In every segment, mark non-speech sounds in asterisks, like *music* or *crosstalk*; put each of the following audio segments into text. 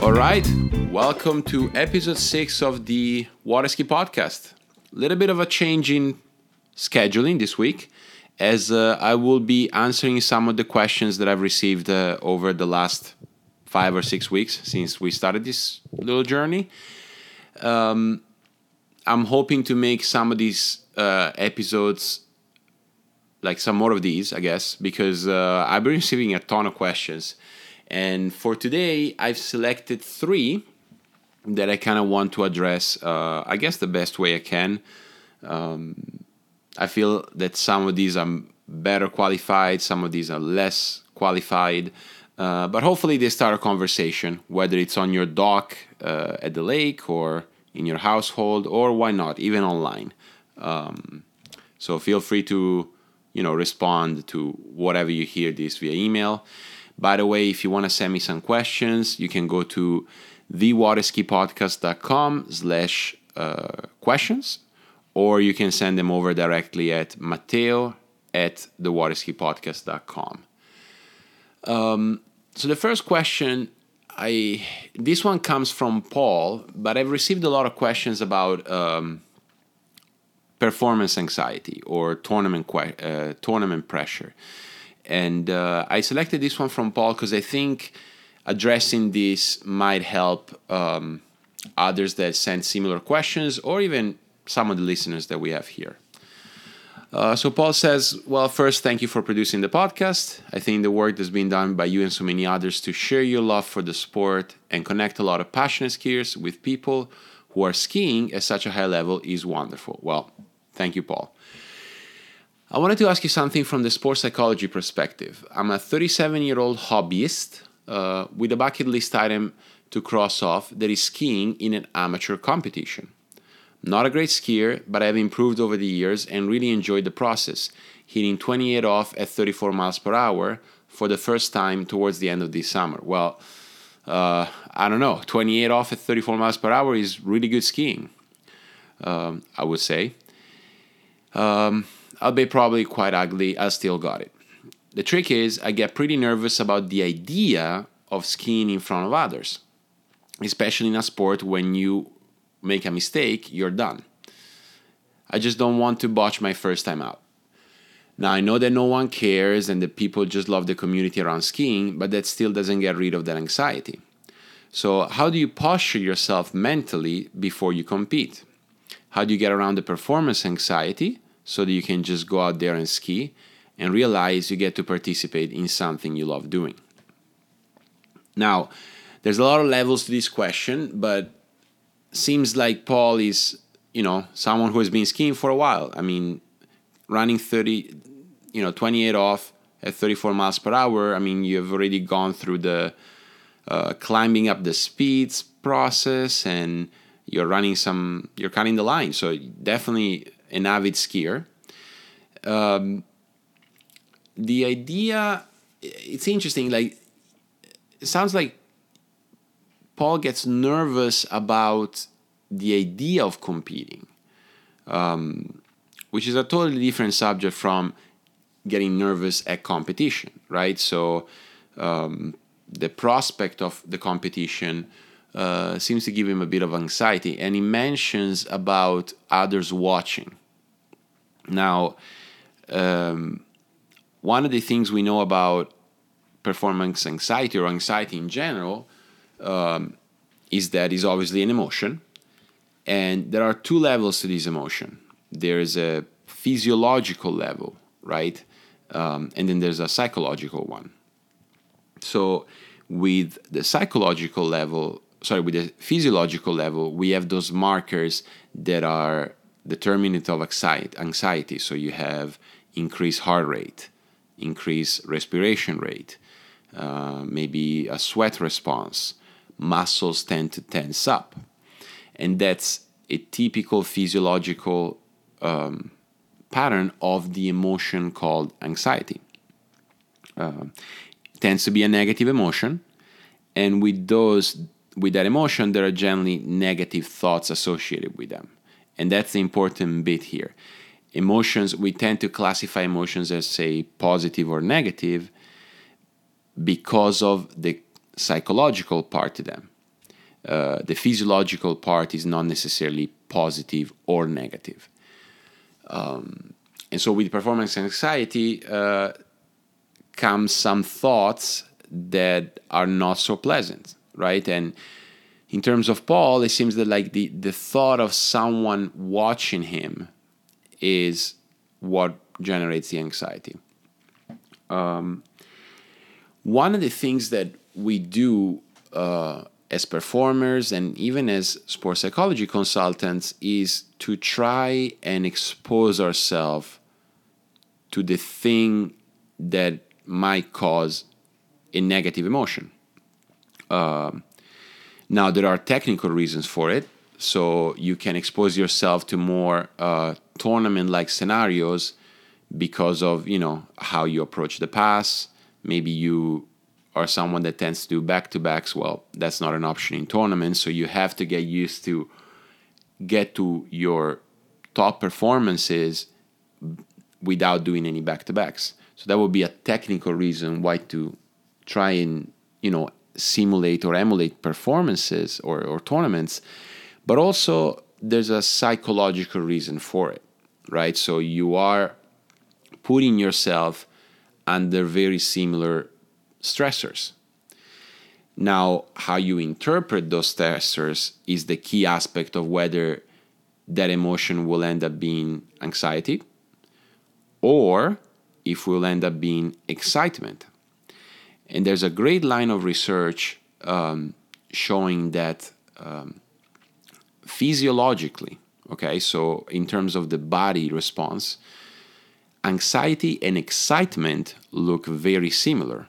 All right, welcome to episode six of the Waterski podcast. A little bit of a change in scheduling this week, as uh, I will be answering some of the questions that I've received uh, over the last five or six weeks since we started this little journey. Um, I'm hoping to make some of these uh, episodes like some more of these, I guess, because uh, I've been *laughs* receiving a ton of questions. And for today, I've selected three that I kind of want to address, uh, I guess, the best way I can. Um, I feel that some of these are better qualified, some of these are less qualified. Uh, but hopefully, they start a conversation, whether it's on your dock uh, at the lake or in your household, or why not, even online. Um, so feel free to you know respond to whatever you hear this via email. By the way, if you want to send me some questions, you can go to thewaterskipodcast.com slash uh, questions, or you can send them over directly at Matteo at thewaterskipodcast.com. Um, so the first question, I this one comes from Paul, but I've received a lot of questions about um, performance anxiety or tournament que- uh, tournament pressure, and uh, I selected this one from Paul because I think addressing this might help um, others that send similar questions or even some of the listeners that we have here. Uh, so Paul says, "Well, first, thank you for producing the podcast. I think the work that's been done by you and so many others to share your love for the sport and connect a lot of passionate skiers with people who are skiing at such a high level is wonderful." Well, thank you, Paul. I wanted to ask you something from the sports psychology perspective. I'm a 37 year old hobbyist uh, with a bucket list item to cross off that is skiing in an amateur competition. Not a great skier, but I've improved over the years and really enjoyed the process, hitting 28 off at 34 miles per hour for the first time towards the end of this summer. Well, uh, I don't know, 28 off at 34 miles per hour is really good skiing, um, I would say. Um, I'll be probably quite ugly, I still got it. The trick is, I get pretty nervous about the idea of skiing in front of others, especially in a sport when you make a mistake, you're done. I just don't want to botch my first time out. Now, I know that no one cares and that people just love the community around skiing, but that still doesn't get rid of that anxiety. So, how do you posture yourself mentally before you compete? How do you get around the performance anxiety so that you can just go out there and ski and realize you get to participate in something you love doing? Now, there's a lot of levels to this question, but seems like Paul is, you know, someone who has been skiing for a while. I mean, running 30, you know, 28 off at 34 miles per hour. I mean, you've already gone through the uh, climbing up the speeds process and you're running some, you're cutting the line. So definitely an avid skier. Um, the idea, it's interesting. Like, it sounds like Paul gets nervous about the idea of competing, um, which is a totally different subject from getting nervous at competition, right? So um, the prospect of the competition uh, seems to give him a bit of anxiety, and he mentions about others watching. Now, um, one of the things we know about performance anxiety or anxiety in general um, is that is obviously an emotion, and there are two levels to this emotion. There is a physiological level, right, um, and then there's a psychological one. So, with the psychological level, sorry, with the physiological level, we have those markers that are determinant of anxiety. So you have increased heart rate, increased respiration rate, uh, maybe a sweat response, muscles tend to tense up. And that's a typical physiological um, pattern of the emotion called anxiety. uh, tends to be a negative emotion, and with those with that emotion, there are generally negative thoughts associated with them, and that's the important bit here. Emotions we tend to classify emotions as say positive or negative because of the psychological part to them. Uh, the physiological part is not necessarily positive or negative. Um, and so with performance anxiety uh, comes some thoughts that are not so pleasant, right? And in terms of Paul, it seems that like the, the thought of someone watching him is what generates the anxiety. Um, one of the things that we do uh, as performers and even as sports psychology consultants is to try and expose ourselves to the thing that might cause a negative emotion. Uh, now, there are technical reasons for it. So you can expose yourself to more uh, tournament-like scenarios because of you know how you approach the pass. Maybe you are someone that tends to do back-to-backs. Well, that's not an option in tournaments. So you have to get used to get to your top performances without doing any back-to-backs. So that would be a technical reason why to try and you know simulate or emulate performances or, or tournaments, but also there's a psychological reason for it, right? So you are putting yourself under very similar stressors. Now, how you interpret those stressors is the key aspect of whether that emotion will end up being anxiety or if will end up being excitement. And there's a great line of research um, showing that um, physiologically, okay, so in terms of the body response, anxiety and excitement look very similar.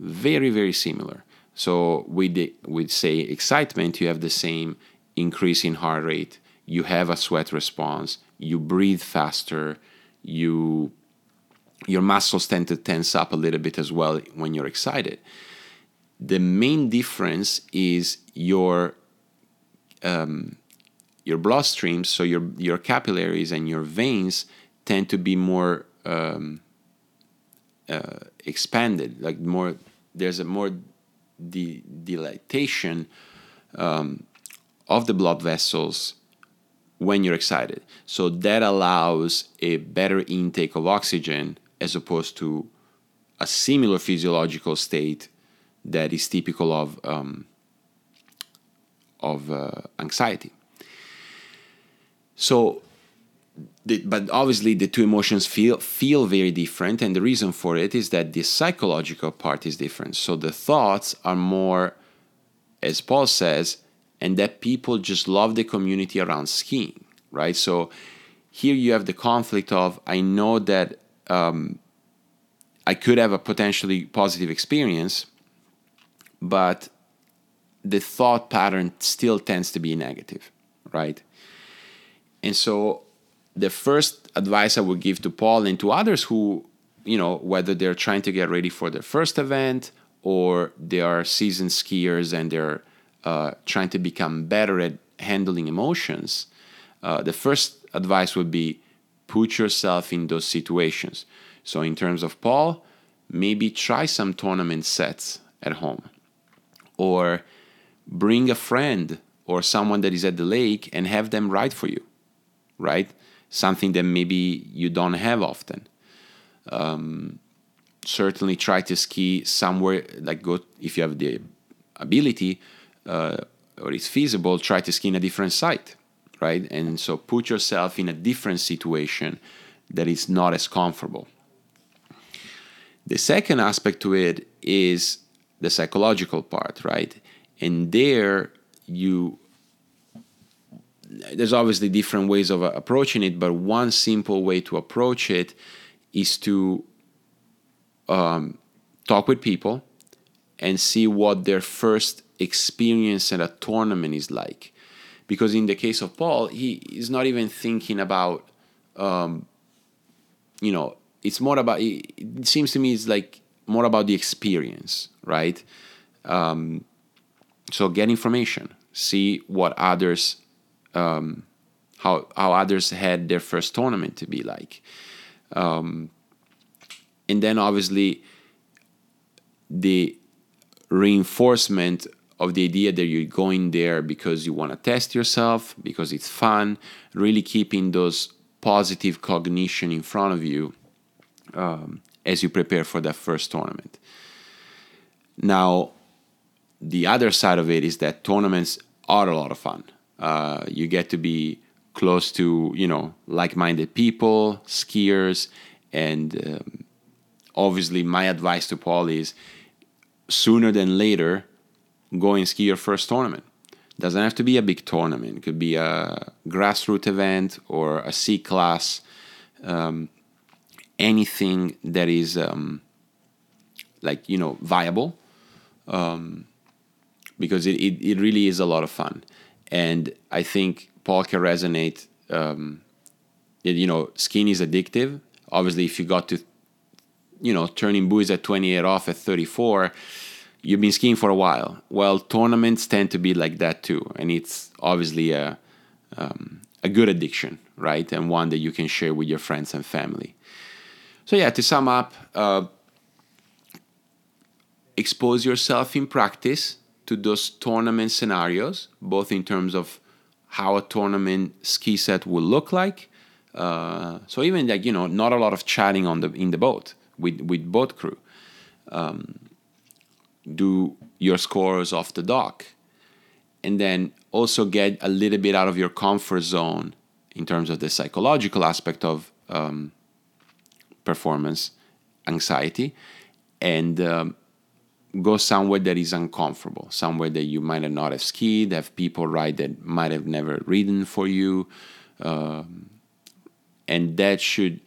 Very, very similar. So with the, with say excitement, you have the same increase in heart rate, you have a sweat response, you breathe faster, you your muscles tend to tense up a little bit as well when you're excited. The main difference is your um, your bloodstream, so your your capillaries and your veins tend to be more um, uh, expanded, like more. There's a more de- dilatation um, of the blood vessels when you're excited. So that allows a better intake of oxygen as opposed to a similar physiological state that is typical of um, of uh, anxiety. So, the, but obviously the two emotions feel feel very different, and the reason for it is that the psychological part is different. So the thoughts are more, as Paul says, and that people just love the community around skiing, right? So here you have the conflict of I know that um, I could have a potentially positive experience, but the thought pattern still tends to be negative, right? And so the first advice I would give to Paul and to others who, you know, whether they're trying to get ready for their first event or they are seasoned skiers and they're uh, trying to become better at handling emotions, uh, the first advice would be put yourself in those situations. So, in terms of Paul, maybe try some tournament sets at home or bring a friend or someone that is at the lake and have them ride for you, right? Something that maybe you don't have often. Um, certainly try to ski somewhere, like go if you have the ability uh, or it's feasible, try to ski in a different site right? And so put yourself in a different situation that is not as comfortable. The second aspect to it is the psychological part, right? And there you there's obviously different ways of approaching it, but one simple way to approach it is to um, talk with people and see what their first experience at a tournament is like because in the case of Paul, he is not even thinking about, um, you know, it's more about. It seems to me it's like more about the experience, right? Um, so get information, see what others, um, how how others had their first tournament to be like, um, and then obviously the reinforcement of the idea that you're going there because you want to test yourself, because it's fun, really keeping those positive cognition in front of you um, as you prepare for that first tournament. Now, the other side of it is that tournaments are a lot of fun. Uh, you get to be close to you know like-minded people, skiers, and um, obviously my advice to Paul is sooner than later go and ski your first tournament. Doesn't have to be a big tournament. It could be a grassroots event or a C class. Um, anything that is um, like you know viable, um, because it, it, it really is a lot of fun, and I think Paul can resonate. Um, it, you know, skiing is addictive. Obviously, if you got to, you know, turning buoys at 28 off at 34 you've been skiing for a while. Well, tournaments tend to be like that too, and it's obviously a um, a good addiction, right? And one that you can share with your friends and family. So yeah, to sum up, uh, expose yourself in practice to those tournament scenarios, both in terms of how a tournament ski set will look like. Uh, so even like you know, not a lot of chatting on the in the boat with with boat crew. Um, do your scores off the dock and then also get a little bit out of your comfort zone in terms of the psychological aspect of um, performance anxiety and um, go somewhere that is uncomfortable somewhere that you might have not have skied have people ride that might have never ridden for you um, and that should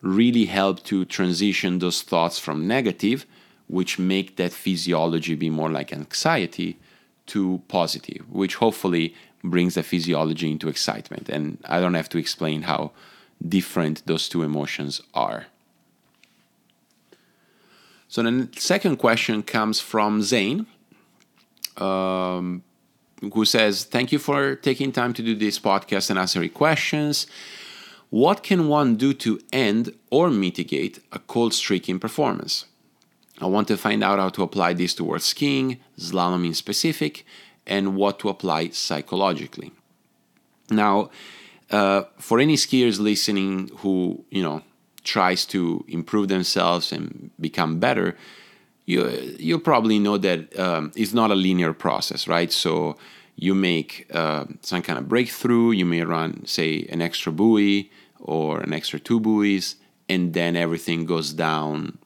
really help to transition those thoughts from negative which make that physiology be more like anxiety to positive, which hopefully brings the physiology into excitement. And I don't have to explain how different those two emotions are. So the second question comes from Zane, um, who says, Thank you for taking time to do this podcast and answering questions. What can one do to end or mitigate a cold streak in performance? I want to find out how to apply this towards skiing, slalom in specific, and what to apply psychologically. Now, uh, for any skiers listening who you know tries to improve themselves and become better, you you probably know that um, it's not a linear process, right? So you make uh, some kind of breakthrough. You may run, say, an extra buoy or an extra two buoys, and then everything goes down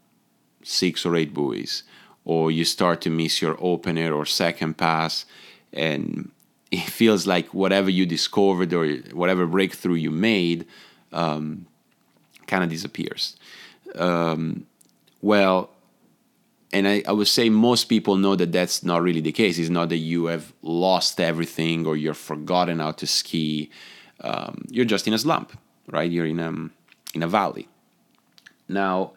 six or eight buoys, or you start to miss your opener or second pass, and it feels like whatever you discovered or whatever breakthrough you made um, kind of disappears. Um, well, and I, I, would say most people know that that's not really the case. It's not that you have lost everything or you're forgotten how to ski. Um, you're just in a slump, right? You're in a, in a valley. Now,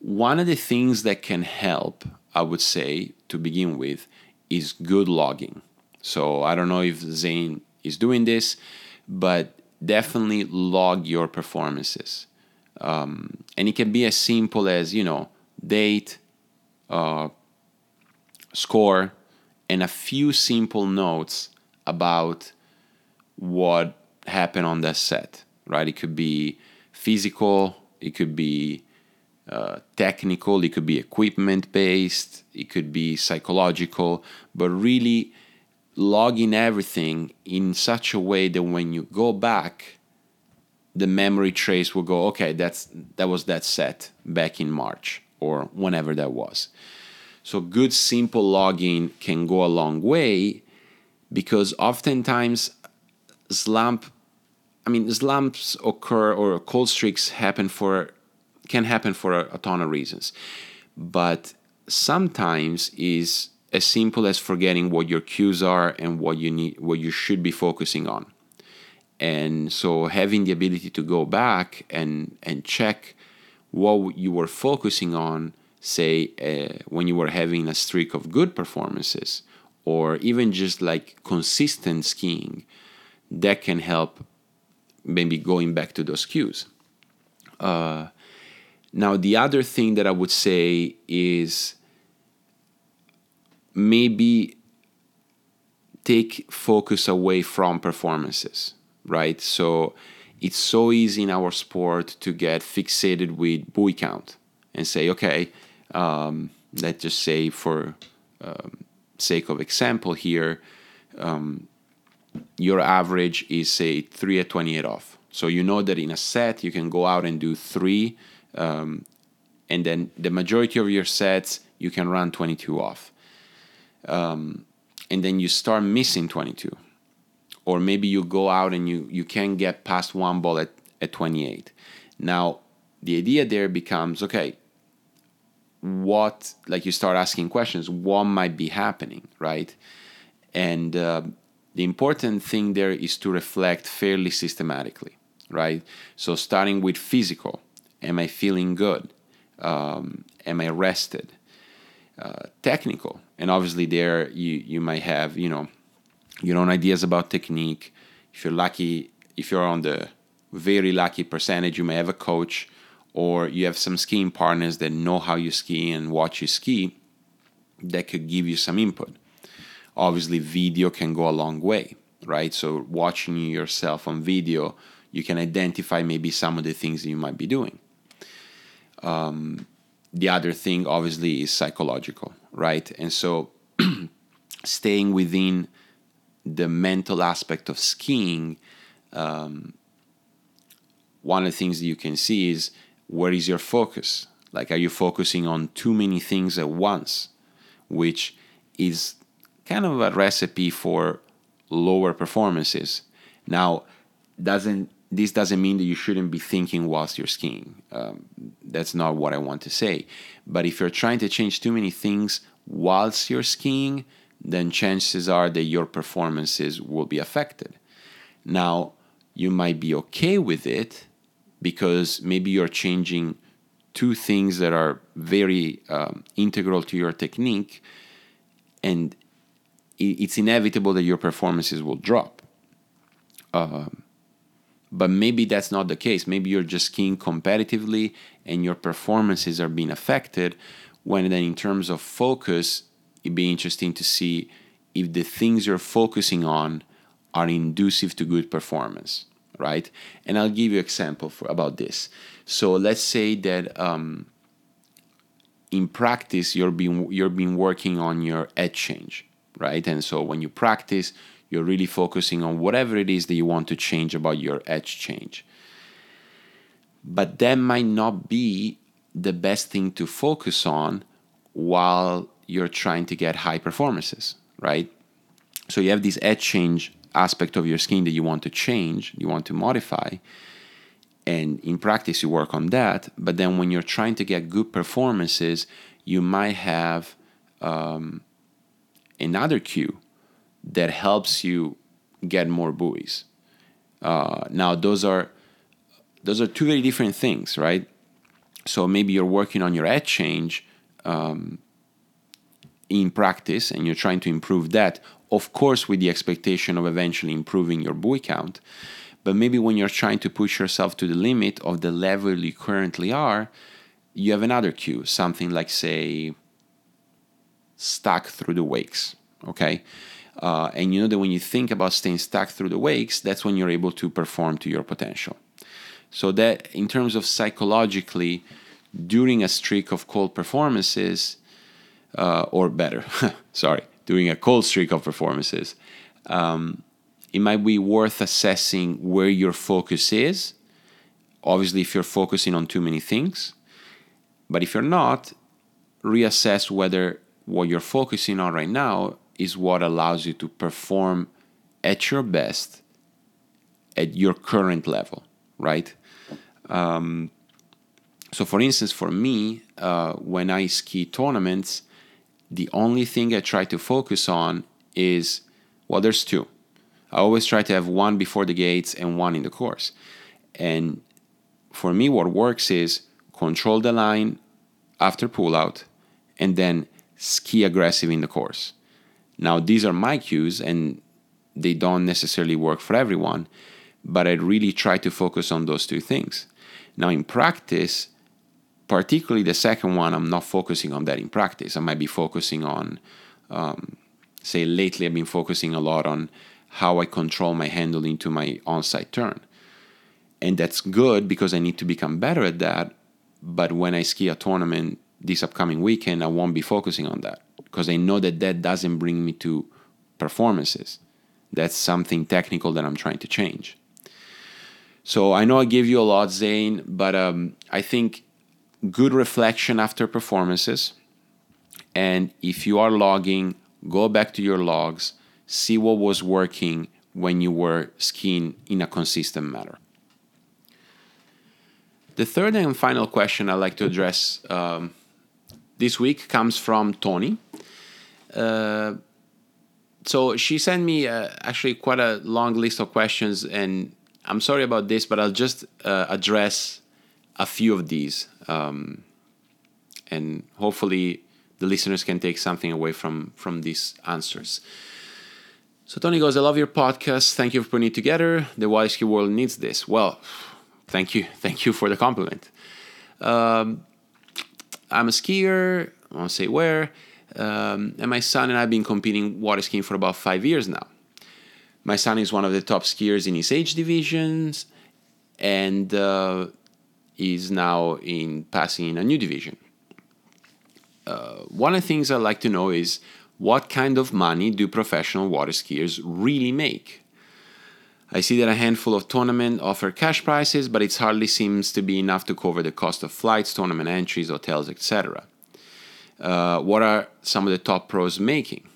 one of the things that can help, I would say, to begin with, is good logging. So I don't know if Zane is doing this, but definitely log your performances. Um, and it can be as simple as, you know, date, uh, score, and a few simple notes about what happened on that set, right? It could be physical, it could be uh, technical, it could be equipment based, it could be psychological, but really logging everything in such a way that when you go back, the memory trace will go, okay, that's that was that set back in March or whenever that was. So good simple logging can go a long way because oftentimes slump I mean slumps occur or cold streaks happen for can happen for a, a ton of reasons. But sometimes is as simple as forgetting what your cues are and what you need what you should be focusing on. And so having the ability to go back and and check what you were focusing on say uh, when you were having a streak of good performances or even just like consistent skiing that can help maybe going back to those cues. Uh, now the other thing that i would say is maybe take focus away from performances right? So it's so easy in our sport to get fixated with buoy count and say okay um, let's just say for um, sake of example here um, your average is say 3 at 28 off. So you know that in a set you can go out and do 3 um, and then the majority of your sets you can run 22 off. Um, and then you start missing 22 or maybe you go out and you, you can't get past one ball at, at 28 now the idea there becomes okay what like you start asking questions what might be happening right? And uh, the important thing there is to reflect fairly systematically right? So starting with physical am i feeling good? Um, am i rested? Uh, technical and obviously there you you might have you know your own ideas about technique if you're lucky if you're on the very lucky percentage you may have a coach or you have some skiing partners that know how you ski and watch you ski that could give you some input. Obviously, video can go a long way, right? So, watching yourself on video, you can identify maybe some of the things that you might be doing. Um, the other thing, obviously, is psychological, right? And so, *clears throat* staying within the mental aspect of skiing, um, one of the things that you can see is where is your focus? Like, are you focusing on too many things at once, which is kind of a recipe for lower performances? Now, doesn't this doesn't mean that you shouldn't be thinking whilst you're skiing. Um, that's not what I want to say. But if you're trying to change too many things whilst you're skiing, then chances are that your performances will be affected. Now, you might be okay with it because maybe you're changing two things that are very um, integral to your technique and it's inevitable that your performances will drop um, but maybe that's not the case maybe you're just skiing competitively and your performances are being affected when then in terms of focus it'd be interesting to see if the things you're focusing on are inducive to good performance right? And I'll give you an example for about this. So let's say that um, in practice you're being you're been working on your edge change, right? And so when you practice, you're really focusing on whatever it is that you want to change about your edge change. But that might not be the best thing to focus on while you're trying to get high performances, right? So you have this edge change aspect of your skin that you want to change, you want to modify. And in practice, you work on that. But then when you're trying to get good performances, you might have um, another cue that helps you get more buoys. Uh, now, those are those are two very different things, right? So maybe you're working on your edge change um, in practice, and you're trying to improve that, of course, with the expectation of eventually improving your buoy count. But maybe when you're trying to push yourself to the limit of the level you currently are, you have another cue, something like, say, stuck through the wakes. Okay. Uh, and you know that when you think about staying stuck through the wakes, that's when you're able to perform to your potential. So, that in terms of psychologically, during a streak of cold performances, uh, or better, *laughs* sorry, during a cold streak of performances, um, it might be worth assessing where your focus is. Obviously, if you're focusing on too many things, but if you're not, reassess whether what you're focusing on right now is what allows you to perform at your best at your current level, right? Um, so, for instance, for me, uh, when I ski tournaments, the only thing I try to focus on is well, there's two. I always try to have one before the gates and one in the course. And for me, what works is control the line after pull out, and then ski aggressive in the course. Now, these are my cues, and they don't necessarily work for everyone, but I really try to focus on those two things. Now, in practice, particularly the second one, I'm not focusing on that in practice. I might be focusing on, um, say, lately I've been focusing a lot on how I control my handle into my onside turn. And that's good because I need to become better at that. But when I ski a tournament this upcoming weekend, I won't be focusing on that because I know that that doesn't bring me to performances. That's something technical that I'm trying to change. So I know I gave you a lot, Zane, but um, I think good reflection after performances. And if you are logging, go back to your logs, see what was working when you were skiing in a consistent manner. The third and final question I'd like to address um, this week comes from Tony. Uh, so she sent me uh, actually quite a long list of questions, and I'm sorry about this, but I'll just uh, address a few of these, um, and hopefully the listeners can take something away from from these answers. So Tony goes, I love your podcast. Thank you for putting it together. The ski world needs this. Well, thank you, thank you for the compliment. Um, I'm a skier. I won't say where. Um, and my son and I have been competing water skiing for about five years now. My son is one of the top skiers in his age divisions, and uh, is now in passing in a new division. Uh, one of the things I'd like to know is what kind of money do professional water skiers really make? I see that a handful of tournaments offer cash prizes, but it hardly seems to be enough to cover the cost of flights, tournament entries, hotels, etc. Uh, what are some of the top pros making?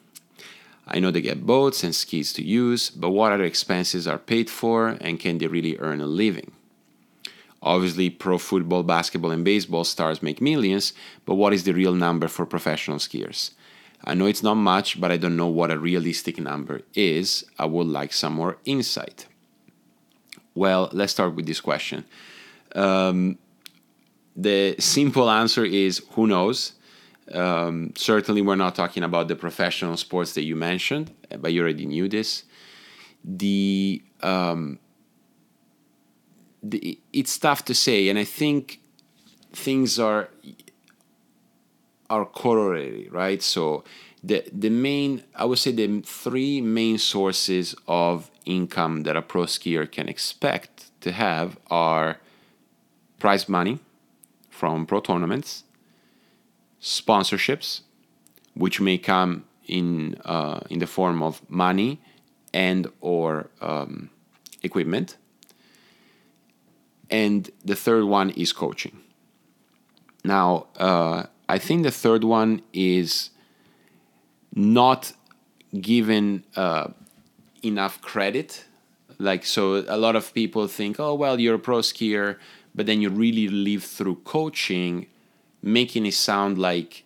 I know they get boats and skis to use, but what other expenses are paid for and can they really earn a living? Obviously, pro football, basketball, and baseball stars make millions, but what is the real number for professional skiers? I know it's not much, but I don't know what a realistic number is. I would like some more insight. Well, let's start with this question. Um, the simple answer is who knows? Um, certainly, we're not talking about the professional sports that you mentioned, but you already knew this. The, um, the it's tough to say, and I think things are are corollary, right? So the the main I would say the three main sources of income that a pro skier can expect to have are prize money from pro tournaments sponsorships, which may come in uh, in the form of money and or um, equipment. And the third one is coaching. Now, uh, I think the third one is not given uh, enough credit. Like, so a lot of people think, oh, well, you're a pro skier, but then you really live through coaching making it sound like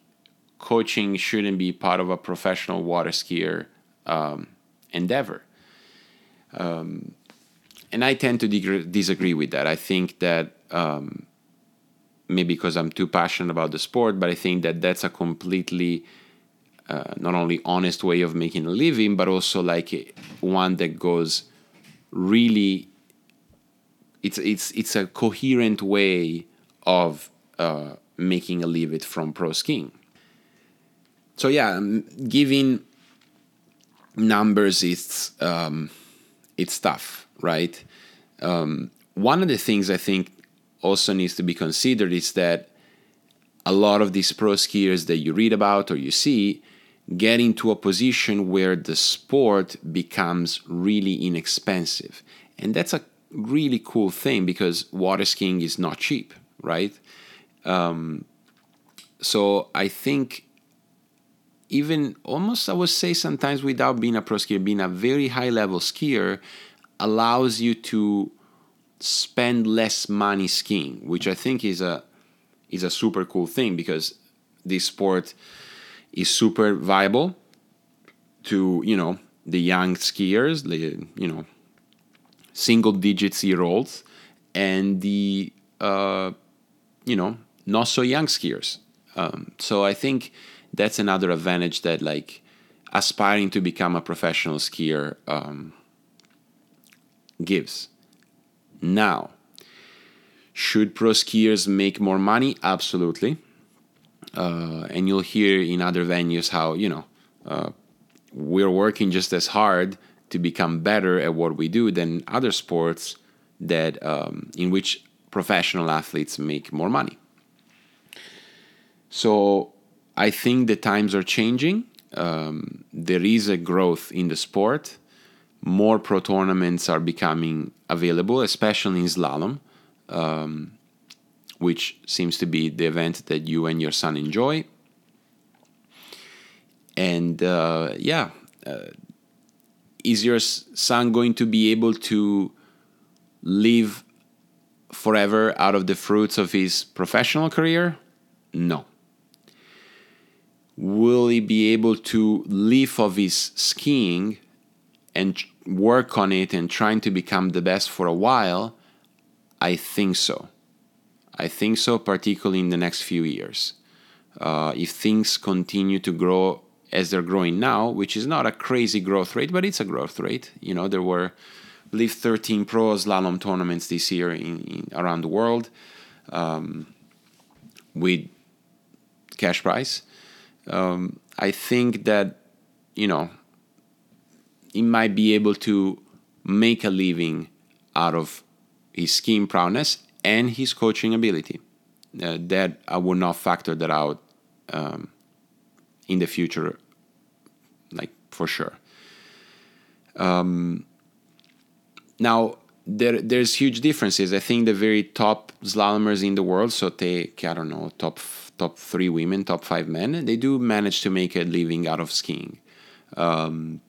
coaching shouldn't be part of a professional water skier um, endeavor. Um, and I tend to disagree with that. I think that um, maybe because I'm too passionate about the sport, but I think that that's a completely uh, not only honest way of making a living, but also like one that goes really. It's it's it's a coherent way of uh, making a living from pro skiing. So yeah, giving numbers it's um, it's tough, right? Um, one of the things I think also needs to be considered is that a lot of these pro skiers that you read about or you see get into a position where the sport becomes really inexpensive. And that's a really cool thing because water skiing is not cheap, right? Um, so I think even almost I would say sometimes without being a pro skier, being a very high level skier allows you to spend less money skiing, which I think is a is a super cool thing because this sport is super viable to you know the young skiers, the you know single digits year olds, and the uh, you know not so young skiers. Um, so I think that's another advantage that like aspiring to become a professional skier um, gives. Now, should pro skiers make more money? Absolutely. Uh, and you'll hear in other venues how you know uh, we're working just as hard to become better at what we do than other sports that um, in which professional athletes make more money. So I think the times are changing. Um, there is a growth in the sport. More pro tournaments are becoming available, especially in slalom, um, which seems to be the event that you and your son enjoy. And uh, yeah, uh, is your son going to be able to live forever out of the fruits of his professional career? No. Will he be able to live of his skiing and work on it and trying to become the best for a while? I think so. I think so, particularly in the next few years. Uh, if things continue to grow as they're growing now, which is not a crazy growth rate, but it's a growth rate. You know, there were, I believe, 13 pro slalom tournaments this year in, in around the world um, with cash prize. Um, I think that, you know, he might be able to make a living out of his skiing prowess and his coaching ability. Uh, that I will not factor that out um, in the future, like for sure. Um, now there there's huge differences. I think the very top slalomers in the world, so take I don't know top top three women, top five men, they do manage to make a living out of skiing, um,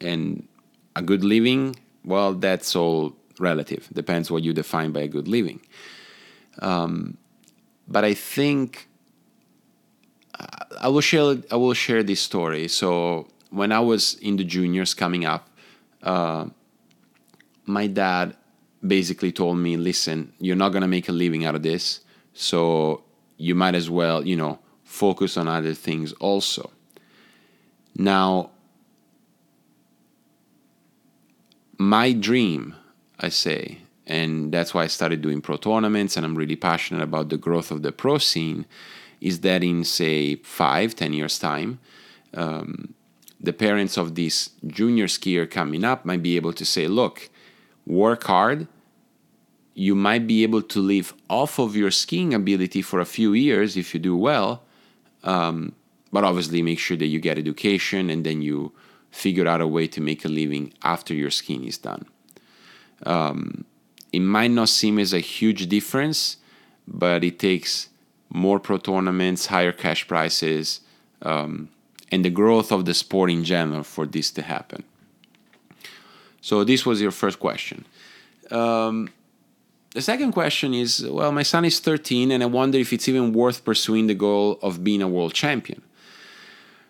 and a good living. Well, that's all relative. Depends what you define by a good living. Um, but I think I will share I will share this story. So when I was in the juniors coming up, uh, my dad basically told me, "Listen, you're not gonna make a living out of this, so you might as well, you know, focus on other things also." Now, my dream, I say, and that's why I started doing pro tournaments, and I'm really passionate about the growth of the pro scene is that in say five, ten years time, um, the parents of this junior skier coming up might be able to say, look, work hard. You might be able to live off of your skiing ability for a few years if you do well. Um, but obviously, make sure that you get education and then you figure out a way to make a living after your skiing is done. Um, it might not seem as a huge difference, but it takes more pro tournaments, higher cash prices, um, and the growth of the sport in general for this to happen. So, this was your first question. Um, the second question is well, my son is 13, and I wonder if it's even worth pursuing the goal of being a world champion.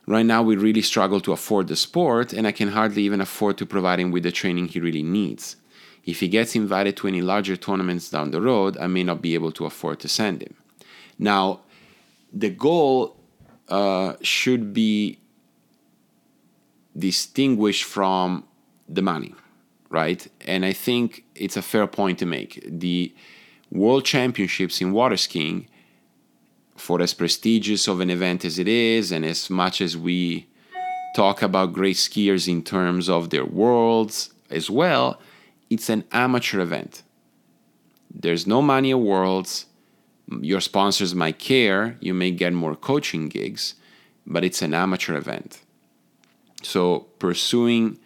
Right now, we really struggle to afford the sport, and I can hardly even afford to provide him with the training he really needs. If he gets invited to any larger tournaments down the road, I may not be able to afford to send him. Now, the goal uh, should be distinguished from the money, right? And I think it's a fair point to make. The World Championships in water skiing, for as prestigious of an event as it is, and as much as we talk about great skiers in terms of their worlds as well, it's an amateur event. There's no money at Worlds your sponsors might care, you may get more coaching gigs, but it's an amateur event. So pursuing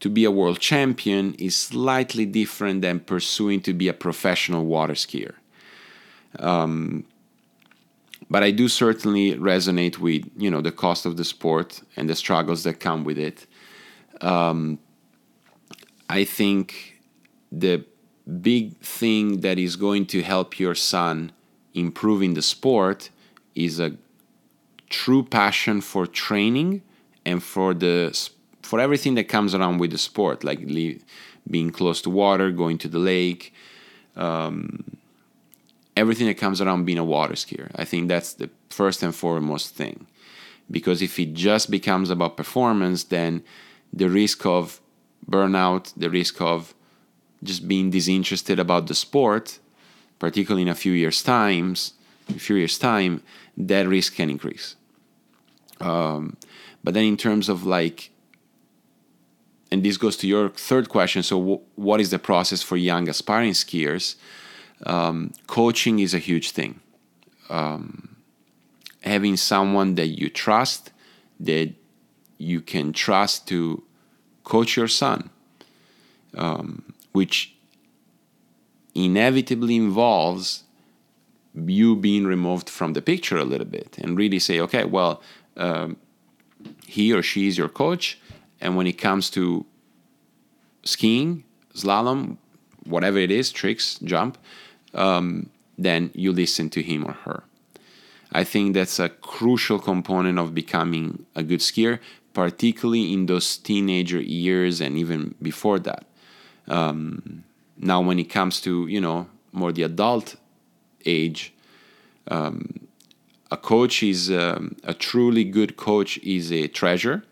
to be a world champion is slightly different than pursuing to be a professional water skier. Um, but I do certainly resonate with you know the cost of the sport and the struggles that come with it. Um, I think the big thing that is going to help your son improving the sport is a true passion for training and for the for everything that comes around with the sport, like being close to water, going to the lake, um, everything that comes around being a water skier. I think that's the first and foremost thing. Because if it just becomes about performance, then the risk of burnout, the risk of just being disinterested about the sport, particularly in a few years' times, a few years' time, that risk can increase. Um, but then in terms of like, and this goes to your third question. So, w- what is the process for young aspiring skiers? Um, coaching is a huge thing. Um, having someone that you trust, that you can trust to coach your son, um, which inevitably involves you being removed from the picture a little bit and really say, okay, well, um, he or she is your coach, and when it comes to skiing, slalom, whatever it is, tricks, jump, um, then you listen to him or her. I think that's a crucial component of becoming a good skier, particularly in those teenager years and even before that. Um, now, when it comes to you know more the adult age, um, a coach is um, a truly good coach is a treasure,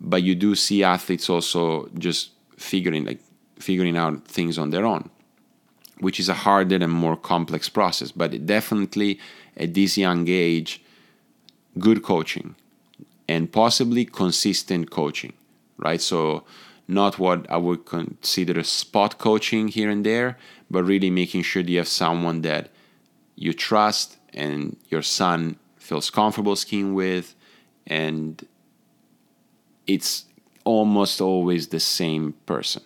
but you do see athletes also just figuring like figuring out things on their own which is a harder and more complex process. But definitely at this young age, good coaching and possibly consistent coaching, right? So, not what I would consider spot coaching here and there, but really making sure you have someone that you trust and your son feels comfortable skiing with, and it's almost always the same person.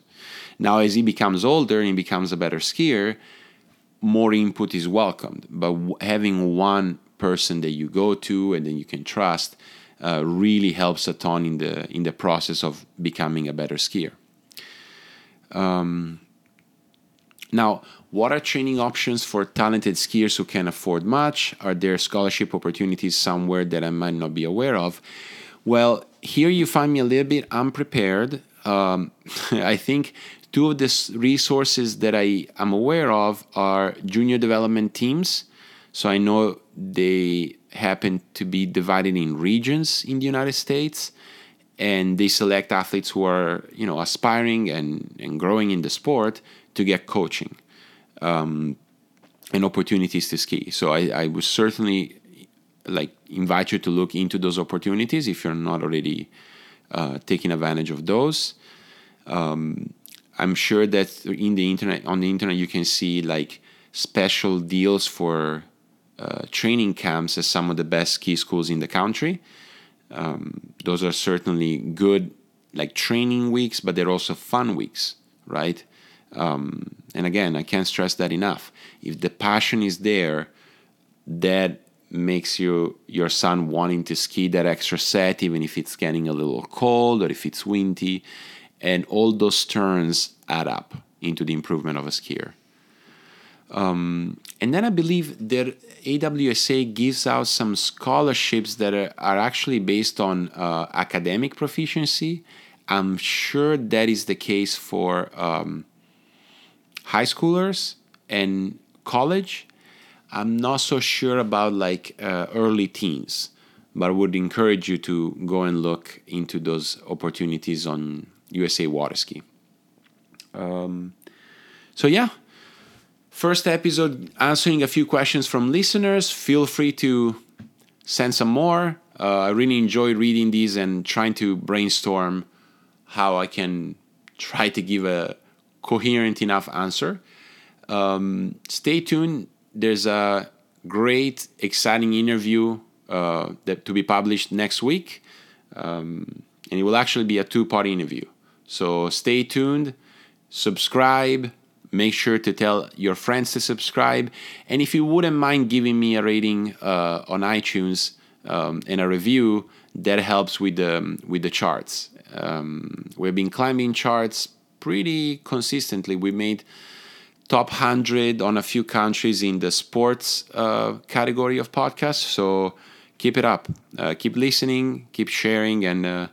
Now, as he becomes older and he becomes a better skier, more input is welcomed. But having one person that you go to and then you can trust uh, really helps a ton in the in the process of becoming a better skier. Um, now, what are training options for talented skiers who can afford much? Are there scholarship opportunities somewhere that I might not be aware of? Well, here you find me a little bit unprepared. Um, *laughs* I think Two of the resources that I am aware of are junior development teams. So I know they happen to be divided in regions in the United States and they select athletes who are you know aspiring and, and growing in the sport to get coaching um, and opportunities to ski so I, I would certainly like invite you to look into those opportunities if you're not already uh, taking advantage of those um, I'm sure that in the internet on the internet you can see like special deals for uh, training camps at some of the best ski schools in the country. Um, those are certainly good like training weeks, but they're also fun weeks, right? Um, and again, I can't stress that enough. If the passion is there, that makes you your son wanting to ski that extra set, even if it's getting a little cold or if it's windy and all those turns add up into the improvement of a skier. Um, and then I believe that AWSA gives out some scholarships that are, are actually based on uh, academic proficiency. I'm sure that is the case for um, high schoolers and college. I'm not so sure about like uh, early teens, but I would encourage you to go and look into those opportunities on USA Water Ski. Um, so yeah, first episode answering a few questions from listeners. Feel free to send some more. Uh, I really enjoy reading these and trying to brainstorm how I can try to give a coherent enough answer. Um, stay tuned. There's a great, exciting interview uh, that to be published next week, um, and it will actually be a two-part interview. So stay tuned, subscribe, make sure to tell your friends to subscribe. And if you wouldn't mind giving me a rating uh, on iTunes um, and a review, that helps with the, with the charts. Um, we've been climbing charts pretty consistently. We made top 100 on a few countries in the sports uh, category of podcasts. So keep it up. Uh, keep listening, keep sharing, and uh,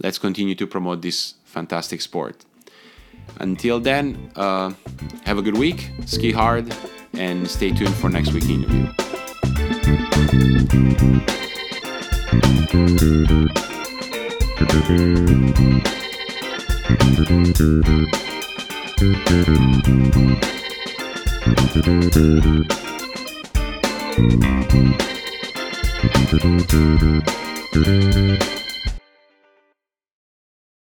let's continue to promote this fantastic sport. Until then, uh, have a good week, ski hard, and stay tuned for next week's interview. *laughs*